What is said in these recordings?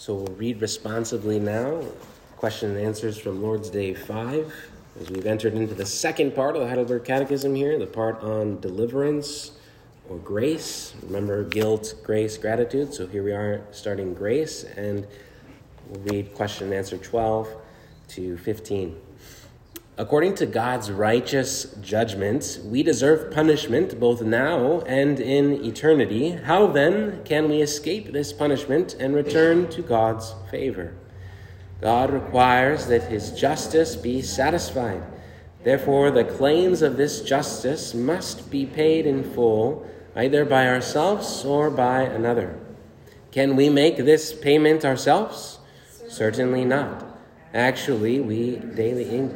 So we'll read responsively now. Question and answers from Lord's Day 5. As we've entered into the second part of the Heidelberg Catechism here, the part on deliverance or grace. Remember guilt, grace, gratitude. So here we are starting grace, and we'll read question and answer 12 to 15. According to God's righteous judgment, we deserve punishment both now and in eternity. How then can we escape this punishment and return to God's favor? God requires that his justice be satisfied. Therefore, the claims of this justice must be paid in full, either by ourselves or by another. Can we make this payment ourselves? Certainly not. Actually, we daily.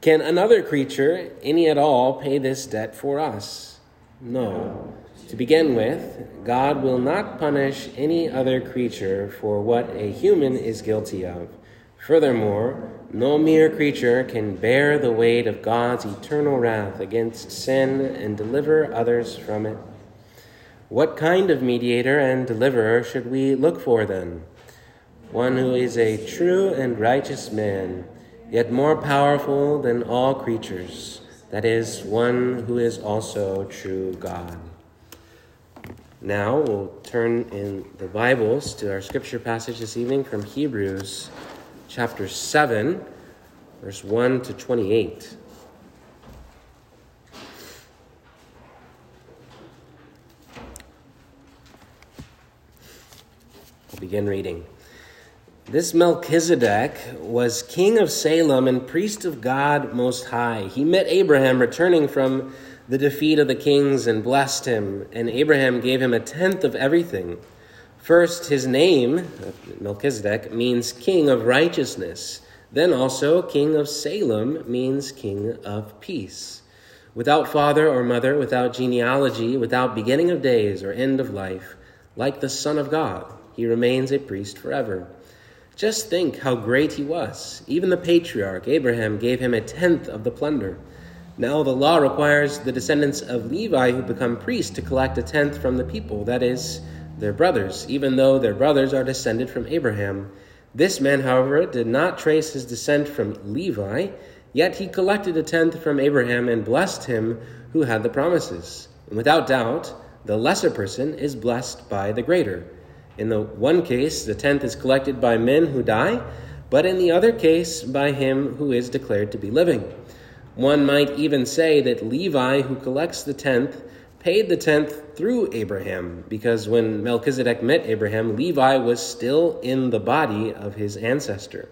Can another creature, any at all, pay this debt for us? No. To begin with, God will not punish any other creature for what a human is guilty of. Furthermore, no mere creature can bear the weight of God's eternal wrath against sin and deliver others from it. What kind of mediator and deliverer should we look for then? One who is a true and righteous man yet more powerful than all creatures, that is, one who is also true God. Now we'll turn in the Bibles to our scripture passage this evening from Hebrews chapter 7, verse 1 to 28. We'll begin reading. This Melchizedek was king of Salem and priest of God Most High. He met Abraham returning from the defeat of the kings and blessed him, and Abraham gave him a tenth of everything. First, his name, Melchizedek, means king of righteousness. Then also, king of Salem means king of peace. Without father or mother, without genealogy, without beginning of days or end of life, like the Son of God, he remains a priest forever. Just think how great he was. Even the patriarch, Abraham, gave him a tenth of the plunder. Now the law requires the descendants of Levi who become priests to collect a tenth from the people, that is, their brothers, even though their brothers are descended from Abraham. This man, however, did not trace his descent from Levi, yet he collected a tenth from Abraham and blessed him who had the promises. And without doubt, the lesser person is blessed by the greater. In the one case, the tenth is collected by men who die, but in the other case, by him who is declared to be living. One might even say that Levi, who collects the tenth, paid the tenth through Abraham, because when Melchizedek met Abraham, Levi was still in the body of his ancestor.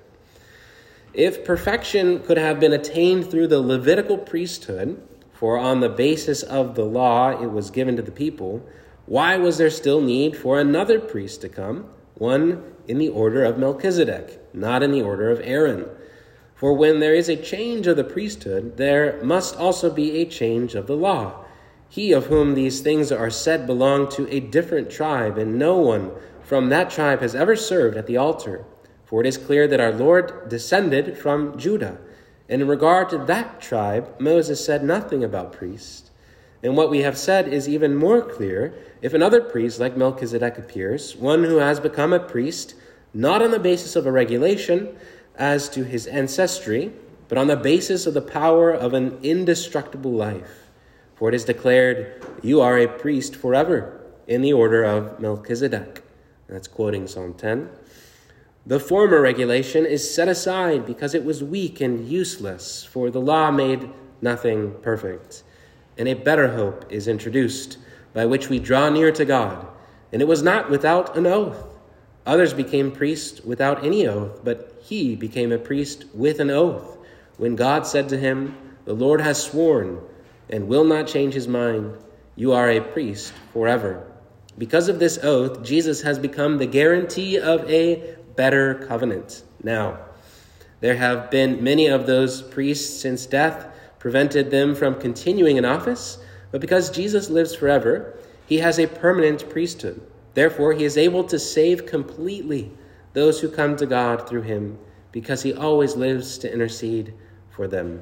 If perfection could have been attained through the Levitical priesthood, for on the basis of the law it was given to the people, why was there still need for another priest to come, one in the order of Melchizedek, not in the order of Aaron? For when there is a change of the priesthood, there must also be a change of the law. He of whom these things are said belonged to a different tribe, and no one from that tribe has ever served at the altar. For it is clear that our Lord descended from Judah. And in regard to that tribe, Moses said nothing about priests. And what we have said is even more clear if another priest like Melchizedek appears, one who has become a priest, not on the basis of a regulation as to his ancestry, but on the basis of the power of an indestructible life. For it is declared, You are a priest forever, in the order of Melchizedek. That's quoting Psalm 10. The former regulation is set aside because it was weak and useless, for the law made nothing perfect and a better hope is introduced, by which we draw near to God. And it was not without an oath. Others became priests without any oath, but he became a priest with an oath, when God said to him, The Lord has sworn and will not change his mind. You are a priest forever. Because of this oath, Jesus has become the guarantee of a better covenant. Now, there have been many of those priests since death prevented them from continuing in office, but because Jesus lives forever, he has a permanent priesthood. Therefore, he is able to save completely those who come to God through him, because he always lives to intercede for them.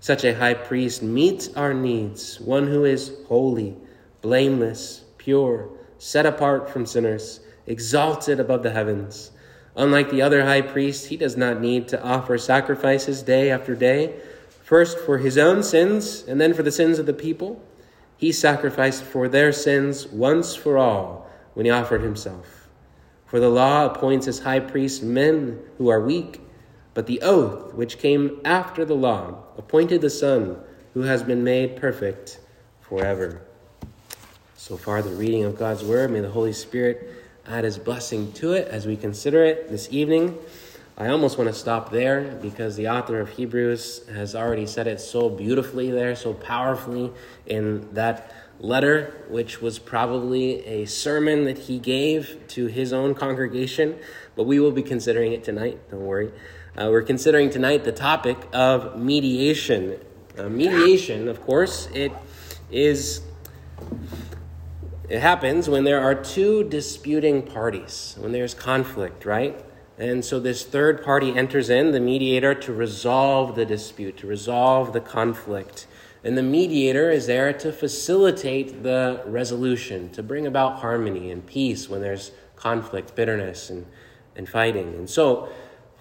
Such a high priest meets our needs, one who is holy, blameless, pure, set apart from sinners, exalted above the heavens. Unlike the other high priest, he does not need to offer sacrifices day after day, first for his own sins and then for the sins of the people. He sacrificed for their sins once for all when he offered himself. For the law appoints as high priests men who are weak, but the oath, which came after the law, appointed the Son who has been made perfect forever. So far, the reading of God's Word. May the Holy Spirit add His blessing to it as we consider it this evening. I almost want to stop there because the author of Hebrews has already said it so beautifully there, so powerfully in that letter, which was probably a sermon that he gave to his own congregation, but we will be considering it tonight, don't worry. Uh, we're considering tonight the topic of mediation. Uh, mediation, of course, it is it happens when there are two disputing parties, when there's conflict, right? And so this third party enters in, the mediator, to resolve the dispute, to resolve the conflict. And the mediator is there to facilitate the resolution, to bring about harmony and peace when there's conflict, bitterness, and, and fighting. And so,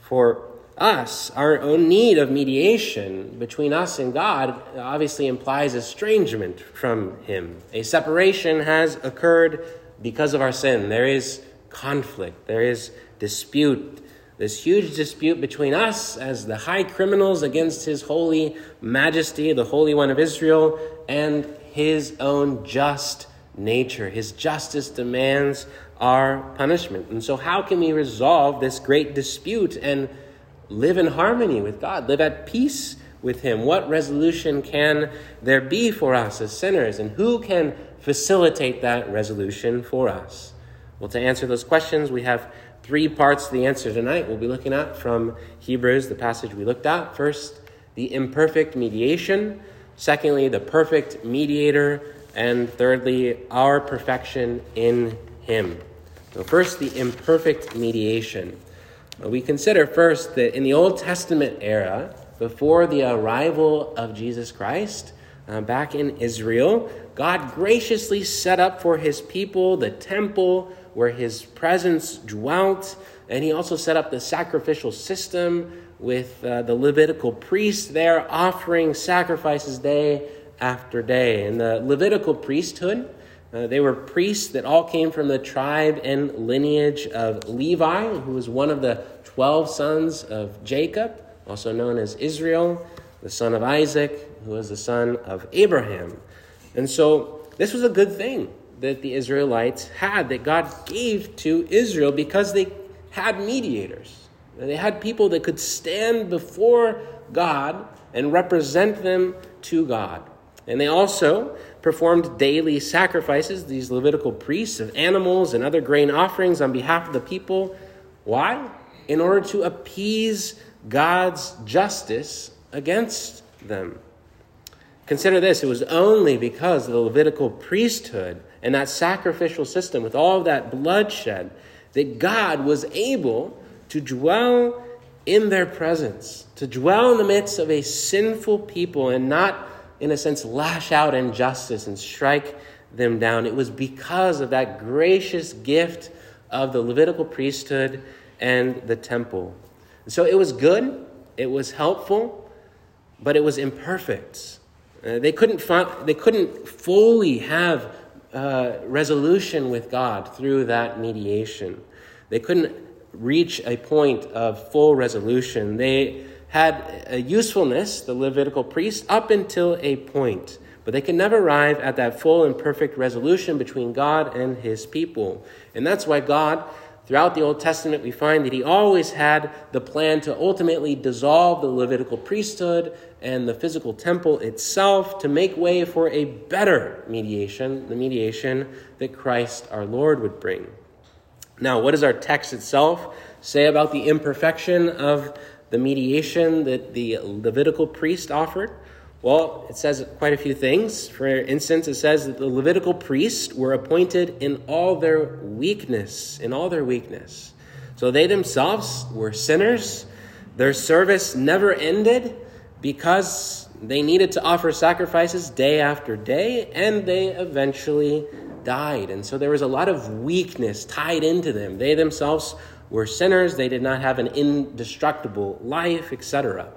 for us, our own need of mediation between us and God obviously implies estrangement from Him. A separation has occurred because of our sin. There is conflict, there is dispute, this huge dispute between us as the high criminals against his holy majesty, the Holy One of Israel, and his own just nature. His justice demands our punishment. And so, how can we resolve this great dispute and live in harmony with God, live at peace with Him? What resolution can there be for us as sinners? And who can facilitate that resolution for us? Well, to answer those questions, we have three parts of the answer tonight we'll be looking at from Hebrews, the passage we looked at. First, the imperfect mediation. Secondly, the perfect mediator. And thirdly, our perfection in Him. So, first, the imperfect mediation. We consider first that in the Old Testament era, before the arrival of Jesus Christ, uh, back in Israel, God graciously set up for his people the temple where his presence dwelt. And he also set up the sacrificial system with uh, the Levitical priests there offering sacrifices day after day. And the Levitical priesthood, uh, they were priests that all came from the tribe and lineage of Levi, who was one of the 12 sons of Jacob, also known as Israel, the son of Isaac, who was the son of Abraham. And so this was a good thing that the Israelites had, that God gave to Israel because they had mediators. They had people that could stand before God and represent them to God. And they also performed daily sacrifices, these Levitical priests, of animals and other grain offerings on behalf of the people. Why? In order to appease God's justice against them. Consider this it was only because of the Levitical priesthood and that sacrificial system, with all of that bloodshed, that God was able to dwell in their presence, to dwell in the midst of a sinful people and not, in a sense, lash out injustice and strike them down. It was because of that gracious gift of the Levitical priesthood and the temple. So it was good, it was helpful, but it was imperfect. Uh, they, couldn't find, they couldn't fully have uh, resolution with God through that mediation. They couldn't reach a point of full resolution. They had a usefulness, the Levitical priests, up until a point, but they could never arrive at that full and perfect resolution between God and his people. And that's why God Throughout the Old Testament, we find that he always had the plan to ultimately dissolve the Levitical priesthood and the physical temple itself to make way for a better mediation, the mediation that Christ our Lord would bring. Now, what does our text itself say about the imperfection of the mediation that the Levitical priest offered? Well, it says quite a few things. For instance, it says that the Levitical priests were appointed in all their weakness, in all their weakness. So they themselves were sinners. Their service never ended because they needed to offer sacrifices day after day, and they eventually died. And so there was a lot of weakness tied into them. They themselves were sinners, they did not have an indestructible life, etc.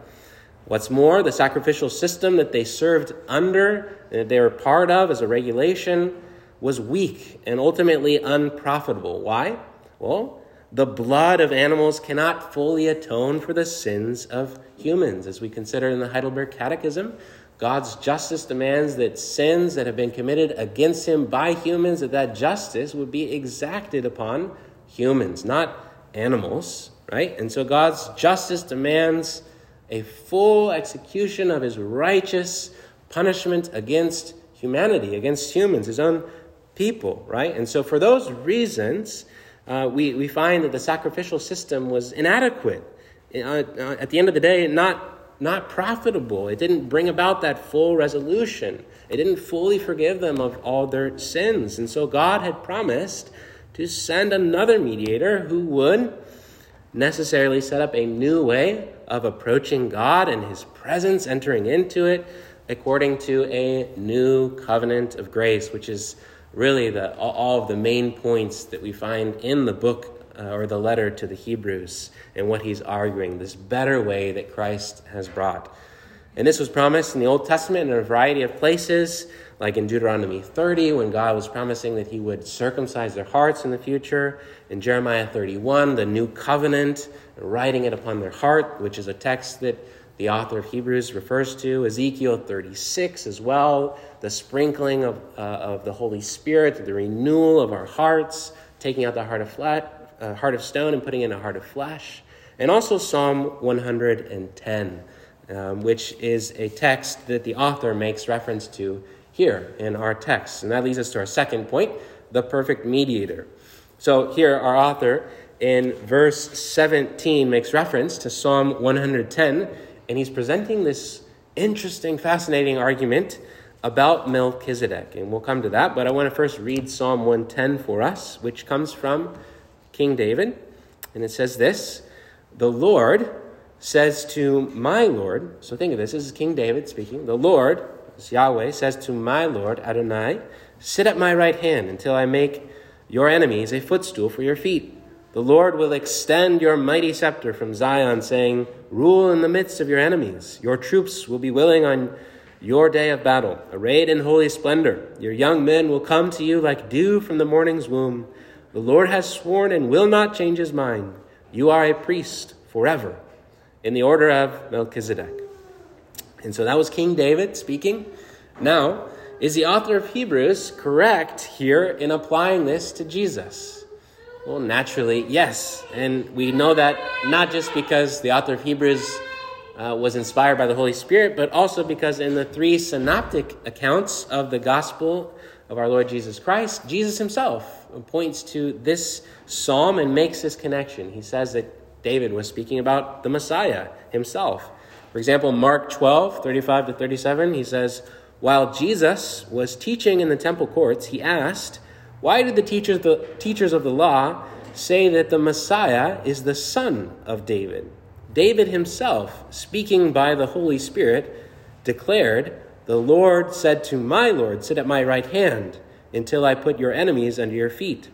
What's more, the sacrificial system that they served under, that they were part of as a regulation, was weak and ultimately unprofitable. Why? Well, the blood of animals cannot fully atone for the sins of humans. As we consider in the Heidelberg Catechism, God's justice demands that sins that have been committed against him by humans, that that justice would be exacted upon humans, not animals, right? And so God's justice demands a full execution of his righteous punishment against humanity, against humans, his own people, right? And so, for those reasons, uh, we, we find that the sacrificial system was inadequate. Uh, uh, at the end of the day, not, not profitable. It didn't bring about that full resolution, it didn't fully forgive them of all their sins. And so, God had promised to send another mediator who would necessarily set up a new way of approaching God and His presence, entering into it according to a new covenant of grace, which is really the, all of the main points that we find in the book uh, or the letter to the Hebrews and what he's arguing, this better way that Christ has brought. And this was promised in the Old Testament in a variety of places, like in Deuteronomy 30, when God was promising that he would circumcise their hearts in the future. In Jeremiah 31, the new covenant, writing it upon their heart, which is a text that the author of Hebrews refers to. Ezekiel 36 as well, the sprinkling of, uh, of the Holy Spirit, the renewal of our hearts, taking out the heart of, flat, uh, heart of stone and putting in a heart of flesh. And also Psalm 110, um, which is a text that the author makes reference to here in our text. And that leads us to our second point the perfect mediator. So here, our author in verse 17 makes reference to Psalm 110 and he's presenting this interesting, fascinating argument about Melchizedek. And we'll come to that, but I want to first read Psalm 110 for us, which comes from King David. And it says this The Lord says to my Lord, so think of this, this is King David speaking. The Lord, Yahweh, says to my Lord, Adonai, Sit at my right hand until I make your enemies a footstool for your feet. The Lord will extend your mighty scepter from Zion, saying, Rule in the midst of your enemies. Your troops will be willing on your day of battle, arrayed in holy splendor. Your young men will come to you like dew from the morning's womb. The Lord has sworn and will not change his mind. You are a priest forever, in the order of Melchizedek. And so that was King David speaking. Now, is the author of Hebrews correct here in applying this to Jesus? Well, naturally, yes. And we know that not just because the author of Hebrews uh, was inspired by the Holy Spirit, but also because in the three synoptic accounts of the gospel of our Lord Jesus Christ, Jesus himself points to this psalm and makes this connection. He says that David was speaking about the Messiah himself. For example, Mark 12, 35 to 37, he says, While Jesus was teaching in the temple courts, he asked, why did the teachers, the teachers of the law say that the Messiah is the son of David? David himself, speaking by the Holy Spirit, declared, The Lord said to my Lord, Sit at my right hand until I put your enemies under your feet.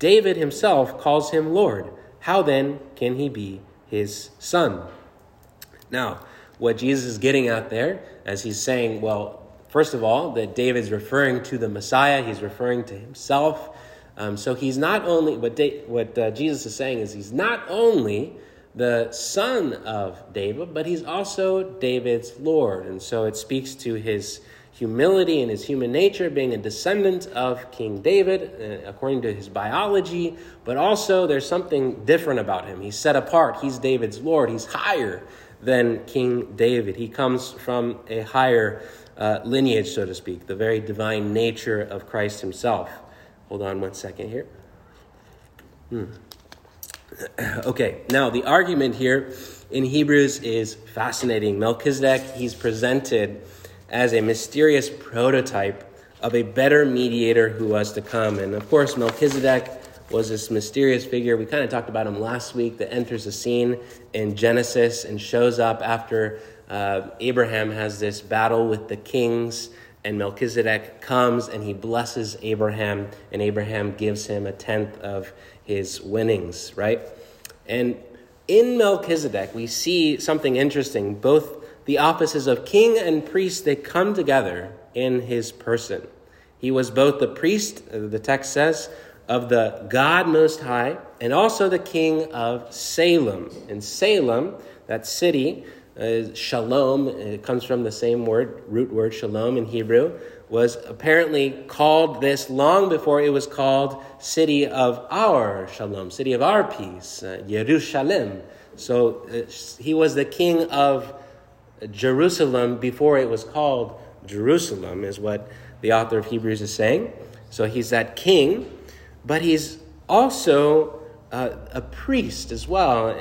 David himself calls him Lord. How then can he be his son? Now, what Jesus is getting at there, as he's saying, well, First of all, that David's referring to the Messiah, he's referring to himself. Um, so he's not only, what, da- what uh, Jesus is saying is he's not only the son of David, but he's also David's Lord. And so it speaks to his humility and his human nature, being a descendant of King David, uh, according to his biology, but also there's something different about him. He's set apart, he's David's Lord, he's higher than King David. He comes from a higher uh, lineage, so to speak, the very divine nature of Christ himself. Hold on one second here. Hmm. Okay, now the argument here in Hebrews is fascinating. Melchizedek, he's presented as a mysterious prototype of a better mediator who was to come. And of course, Melchizedek was this mysterious figure. We kind of talked about him last week that enters the scene in Genesis and shows up after uh, Abraham has this battle with the kings And Melchizedek comes and he blesses Abraham, and Abraham gives him a tenth of his winnings, right? And in Melchizedek, we see something interesting. Both the offices of king and priest, they come together in his person. He was both the priest, the text says, of the God Most High, and also the king of Salem. In Salem, that city, uh, shalom, it comes from the same word, root word shalom in Hebrew, was apparently called this long before it was called city of our shalom, city of our peace, uh, Jerusalem. So uh, he was the king of Jerusalem before it was called Jerusalem, is what the author of Hebrews is saying. So he's that king, but he's also uh, a priest as well,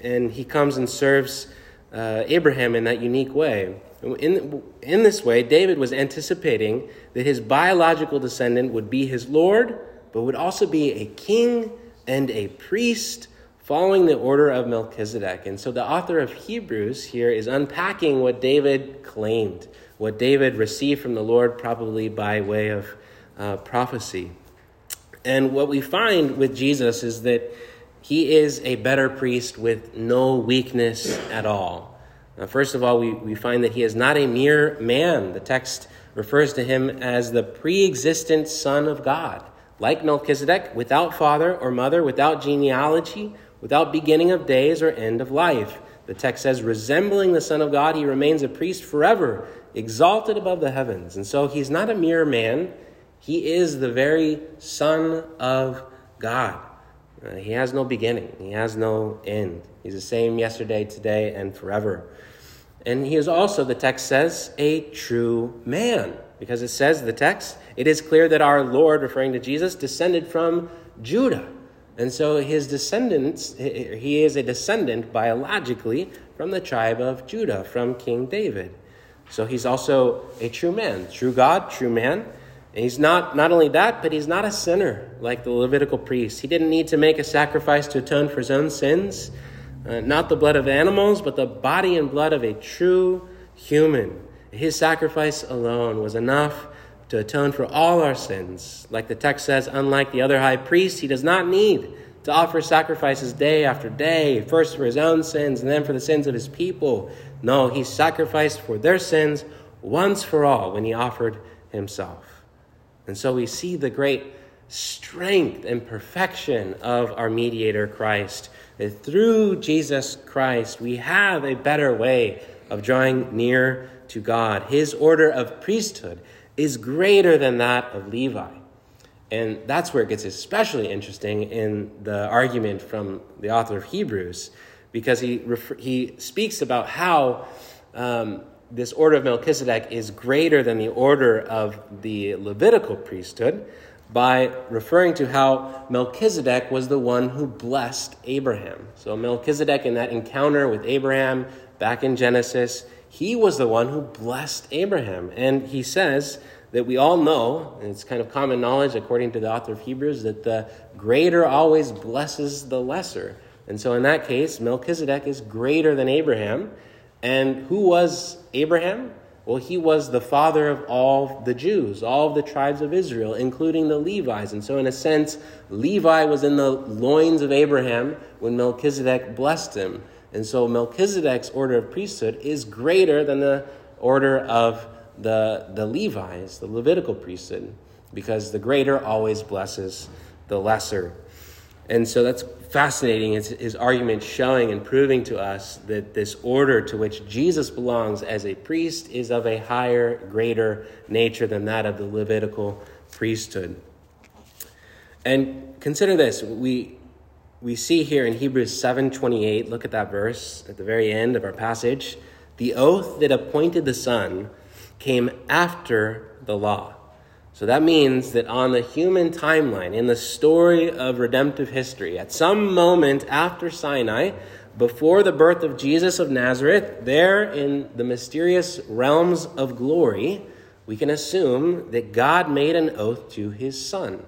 and he comes and serves uh, Abraham in that unique way. In, in this way, David was anticipating that his biological descendant would be his Lord, but would also be a king and a priest following the order of Melchizedek. And so the author of Hebrews here is unpacking what David claimed, what David received from the Lord, probably by way of uh, prophecy. And what we find with Jesus is that he is a better priest with no weakness at all. Now, first of all, we, we find that he is not a mere man. The text refers to him as the pre existent Son of God. Like Melchizedek, without father or mother, without genealogy, without beginning of days or end of life. The text says, resembling the Son of God, he remains a priest forever, exalted above the heavens. And so he's not a mere man, he is the very Son of God. Uh, he has no beginning, he has no end. He's the same yesterday, today, and forever. And he is also, the text says, a true man. Because it says, the text, it is clear that our Lord, referring to Jesus, descended from Judah. And so his descendants, he is a descendant biologically from the tribe of Judah, from King David. So he's also a true man, true God, true man. And he's not, not only that, but he's not a sinner like the Levitical priest. He didn't need to make a sacrifice to atone for his own sins, uh, not the blood of animals, but the body and blood of a true human. His sacrifice alone was enough to atone for all our sins. Like the text says, unlike the other high priest, he does not need to offer sacrifices day after day, first for his own sins and then for the sins of his people. No, he sacrificed for their sins once for all when he offered himself. And so we see the great strength and perfection of our mediator Christ. That through Jesus Christ, we have a better way of drawing near to God. His order of priesthood is greater than that of Levi. And that's where it gets especially interesting in the argument from the author of Hebrews, because he, refer, he speaks about how um, this order of Melchizedek is greater than the order of the Levitical priesthood by referring to how Melchizedek was the one who blessed Abraham. So, Melchizedek, in that encounter with Abraham back in Genesis, he was the one who blessed Abraham. And he says that we all know, and it's kind of common knowledge according to the author of Hebrews, that the greater always blesses the lesser. And so in that case, Melchizedek is greater than Abraham. And who was Abraham? Well, he was the father of all the Jews, all of the tribes of Israel, including the Levites. And so, in a sense, Levi was in the loins of Abraham when Melchizedek blessed him. And so Melchizedek's order of priesthood is greater than the order of the, the Levites, the Levitical priesthood, because the greater always blesses the lesser. And so that's fascinating. It's his argument showing and proving to us that this order to which Jesus belongs as a priest is of a higher, greater nature than that of the Levitical priesthood. And consider this. We, we see here in Hebrews 7:28, look at that verse at the very end of our passage, the oath that appointed the Son came after the law. So that means that on the human timeline, in the story of redemptive history, at some moment after Sinai, before the birth of Jesus of Nazareth, there in the mysterious realms of glory, we can assume that God made an oath to his Son.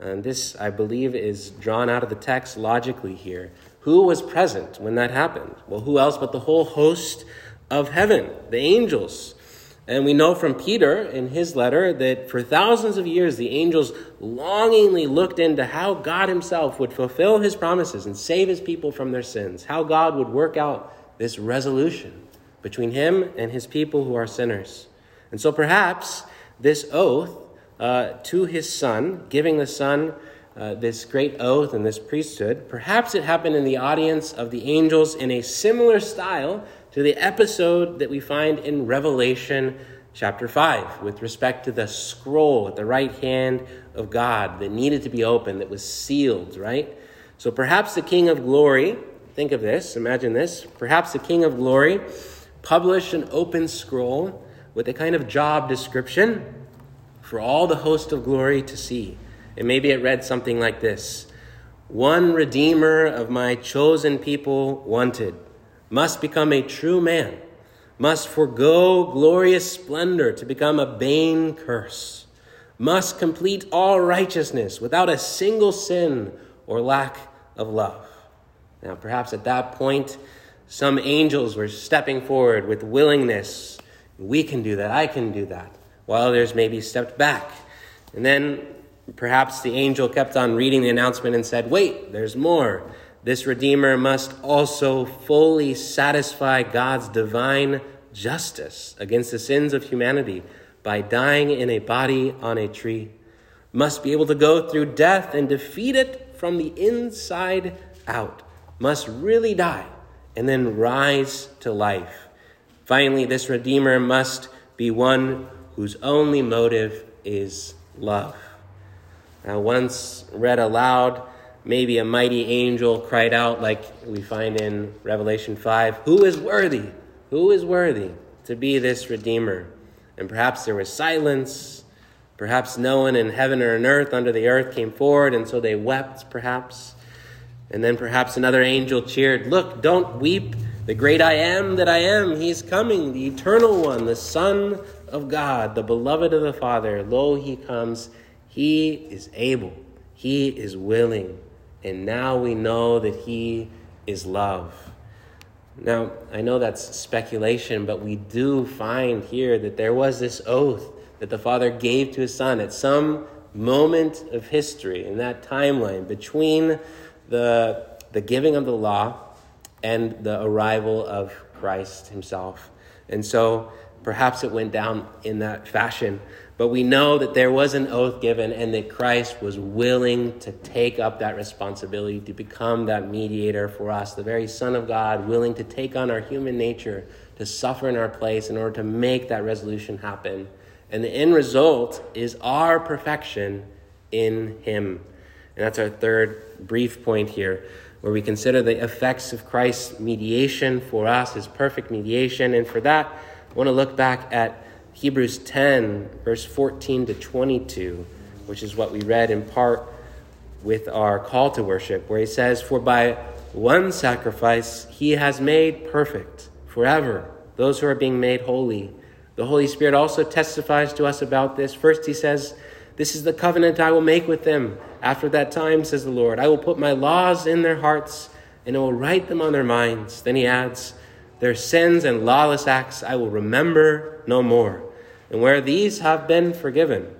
And this, I believe, is drawn out of the text logically here. Who was present when that happened? Well, who else but the whole host of heaven, the angels? And we know from Peter in his letter that for thousands of years the angels longingly looked into how God himself would fulfill his promises and save his people from their sins, how God would work out this resolution between him and his people who are sinners. And so perhaps this oath uh, to his son, giving the son uh, this great oath and this priesthood, perhaps it happened in the audience of the angels in a similar style to the episode that we find in Revelation chapter 5 with respect to the scroll at the right hand of God that needed to be opened, that was sealed, right? So perhaps the King of Glory, think of this, imagine this, perhaps the King of Glory published an open scroll with a kind of job description for all the host of glory to see. And maybe it read something like this One Redeemer of my chosen people wanted must become a true man, must forego glorious splendor to become a bane curse, must complete all righteousness without a single sin or lack of love. Now, perhaps at that point, some angels were stepping forward with willingness. We can do that. I can do that. While others maybe stepped back. And then perhaps the angel kept on reading the announcement and said, Wait, there's more. This Redeemer must also fully satisfy God's divine justice against the sins of humanity by dying in a body on a tree. Must be able to go through death and defeat it from the inside out. Must really die and then rise to life. Finally, this Redeemer must be one whose only motive is love. Now, once read aloud, maybe a mighty angel cried out, like we find in Revelation 5 Who is worthy? Who is worthy to be this Redeemer? And perhaps there was silence. Perhaps no one in heaven or on earth under the earth came forward, and so they wept, perhaps. And then perhaps another angel cheered, Look, don't weep. The great I am that I am, he's coming, the eternal one, the Son of God, the beloved of the Father. Lo, he comes. He is able, he is willing and now we know that He is love. Now, I know that's speculation, but we do find here that there was this oath that the Father gave to His Son at some moment of history in that timeline between the, the giving of the law and the arrival of Christ Himself. And so perhaps it went down in that fashion. But we know that there was an oath given and that Christ was willing to take up that responsibility to become that mediator for us, the very Son of God, willing to take on our human nature, to suffer in our place in order to make that resolution happen. And the end result is our perfection in Him. And that's our third brief point here, where we consider the effects of Christ's mediation for us, His perfect mediation. And for that, I want to look back at Hebrews 10, verse 14 to 22, which is what we read in part with our call to worship, where he says, For by one sacrifice he has made perfect forever those who are being made holy. The Holy Spirit also testifies to us about this. First, he says, This is the covenant I will make with them. After that time, says the Lord, I will put my laws in their hearts and I will write them on their minds. Then he adds, Their sins and lawless acts I will remember no more. And where these have been forgiven,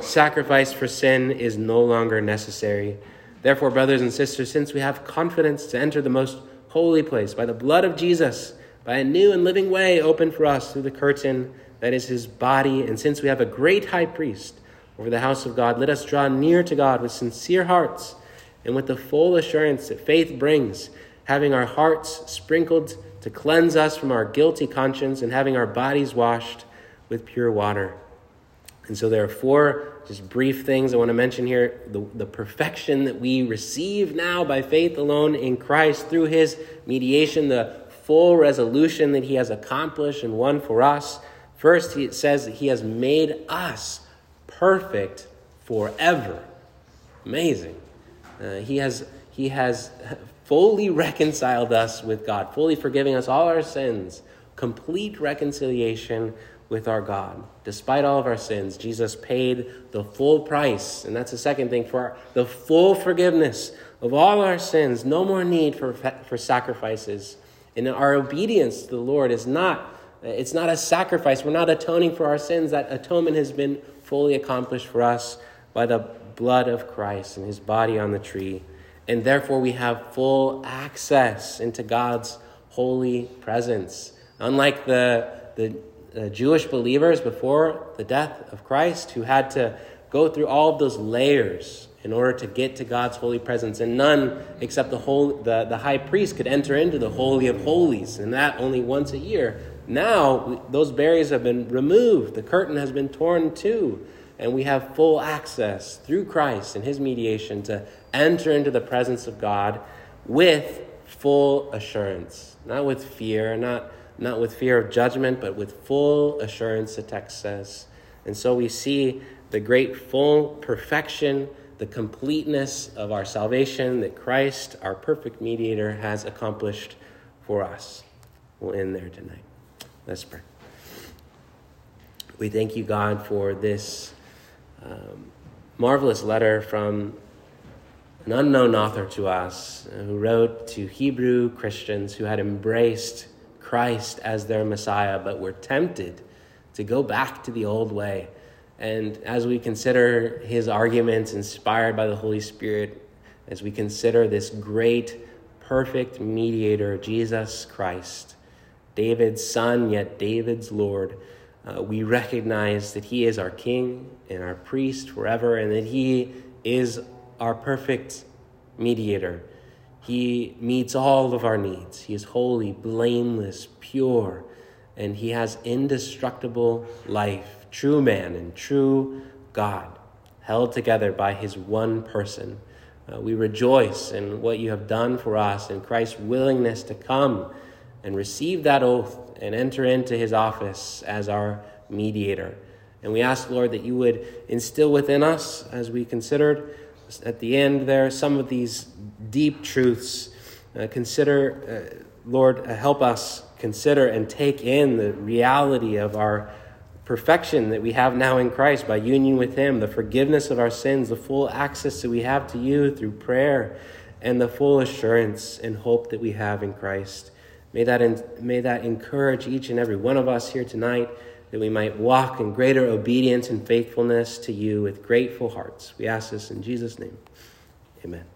sacrifice for sin is no longer necessary. Therefore, brothers and sisters, since we have confidence to enter the most holy place by the blood of Jesus, by a new and living way opened for us through the curtain that is his body, and since we have a great high priest over the house of God, let us draw near to God with sincere hearts and with the full assurance that faith brings, having our hearts sprinkled to cleanse us from our guilty conscience and having our bodies washed with pure water. And so there are four just brief things I want to mention here. The, the perfection that we receive now by faith alone in Christ through his mediation, the full resolution that he has accomplished and won for us. First, it says that he has made us perfect forever. Amazing. Uh, he, has, he has fully reconciled us with God, fully forgiving us all our sins, complete reconciliation with our God. Despite all of our sins, Jesus paid the full price. And that's the second thing for the full forgiveness of all our sins. No more need for, for sacrifices. And our obedience to the Lord is not it's not a sacrifice. We're not atoning for our sins. That atonement has been fully accomplished for us by the blood of Christ and his body on the tree. And therefore, we have full access into God's holy presence. Unlike the, the, the Jewish believers before the death of Christ, who had to go through all of those layers in order to get to God's holy presence. And none except the, whole, the, the high priest could enter into the Holy of Holies, and that only once a year. Now, those barriers have been removed, the curtain has been torn too, and we have full access through Christ and his mediation to enter into the presence of God with full assurance, not with fear, not, not with fear of judgment, but with full assurance, the text says. And so we see the great full perfection the completeness of our salvation that Christ, our perfect mediator, has accomplished for us. We'll end there tonight. Let's pray. We thank you, God, for this um, marvelous letter from an unknown author to us who wrote to Hebrew Christians who had embraced Christ as their Messiah but were tempted to go back to the old way. And as we consider his arguments inspired by the Holy Spirit, as we consider this great, perfect mediator, Jesus Christ, David's son, yet David's Lord, uh, we recognize that he is our king and our priest forever, and that he is our perfect mediator. He meets all of our needs. He is holy, blameless, pure, and he has indestructible life true man and true God, held together by his one person. Uh, we rejoice in what you have done for us and Christ's willingness to come and receive that oath and enter into his office as our mediator. And we ask, Lord, that you would instill within us, as we considered at the end there, some of these deep truths. Uh, consider, uh, Lord, uh, help us consider and take in the reality of our perfection that we have now in Christ by union with Him, the forgiveness of our sins, the full access that we have to you through prayer, and the full assurance and hope that we have in Christ. May that, in, may that encourage each and every one of us here tonight that we might walk in greater obedience and faithfulness to you with grateful hearts. We ask this in Jesus' name. Amen.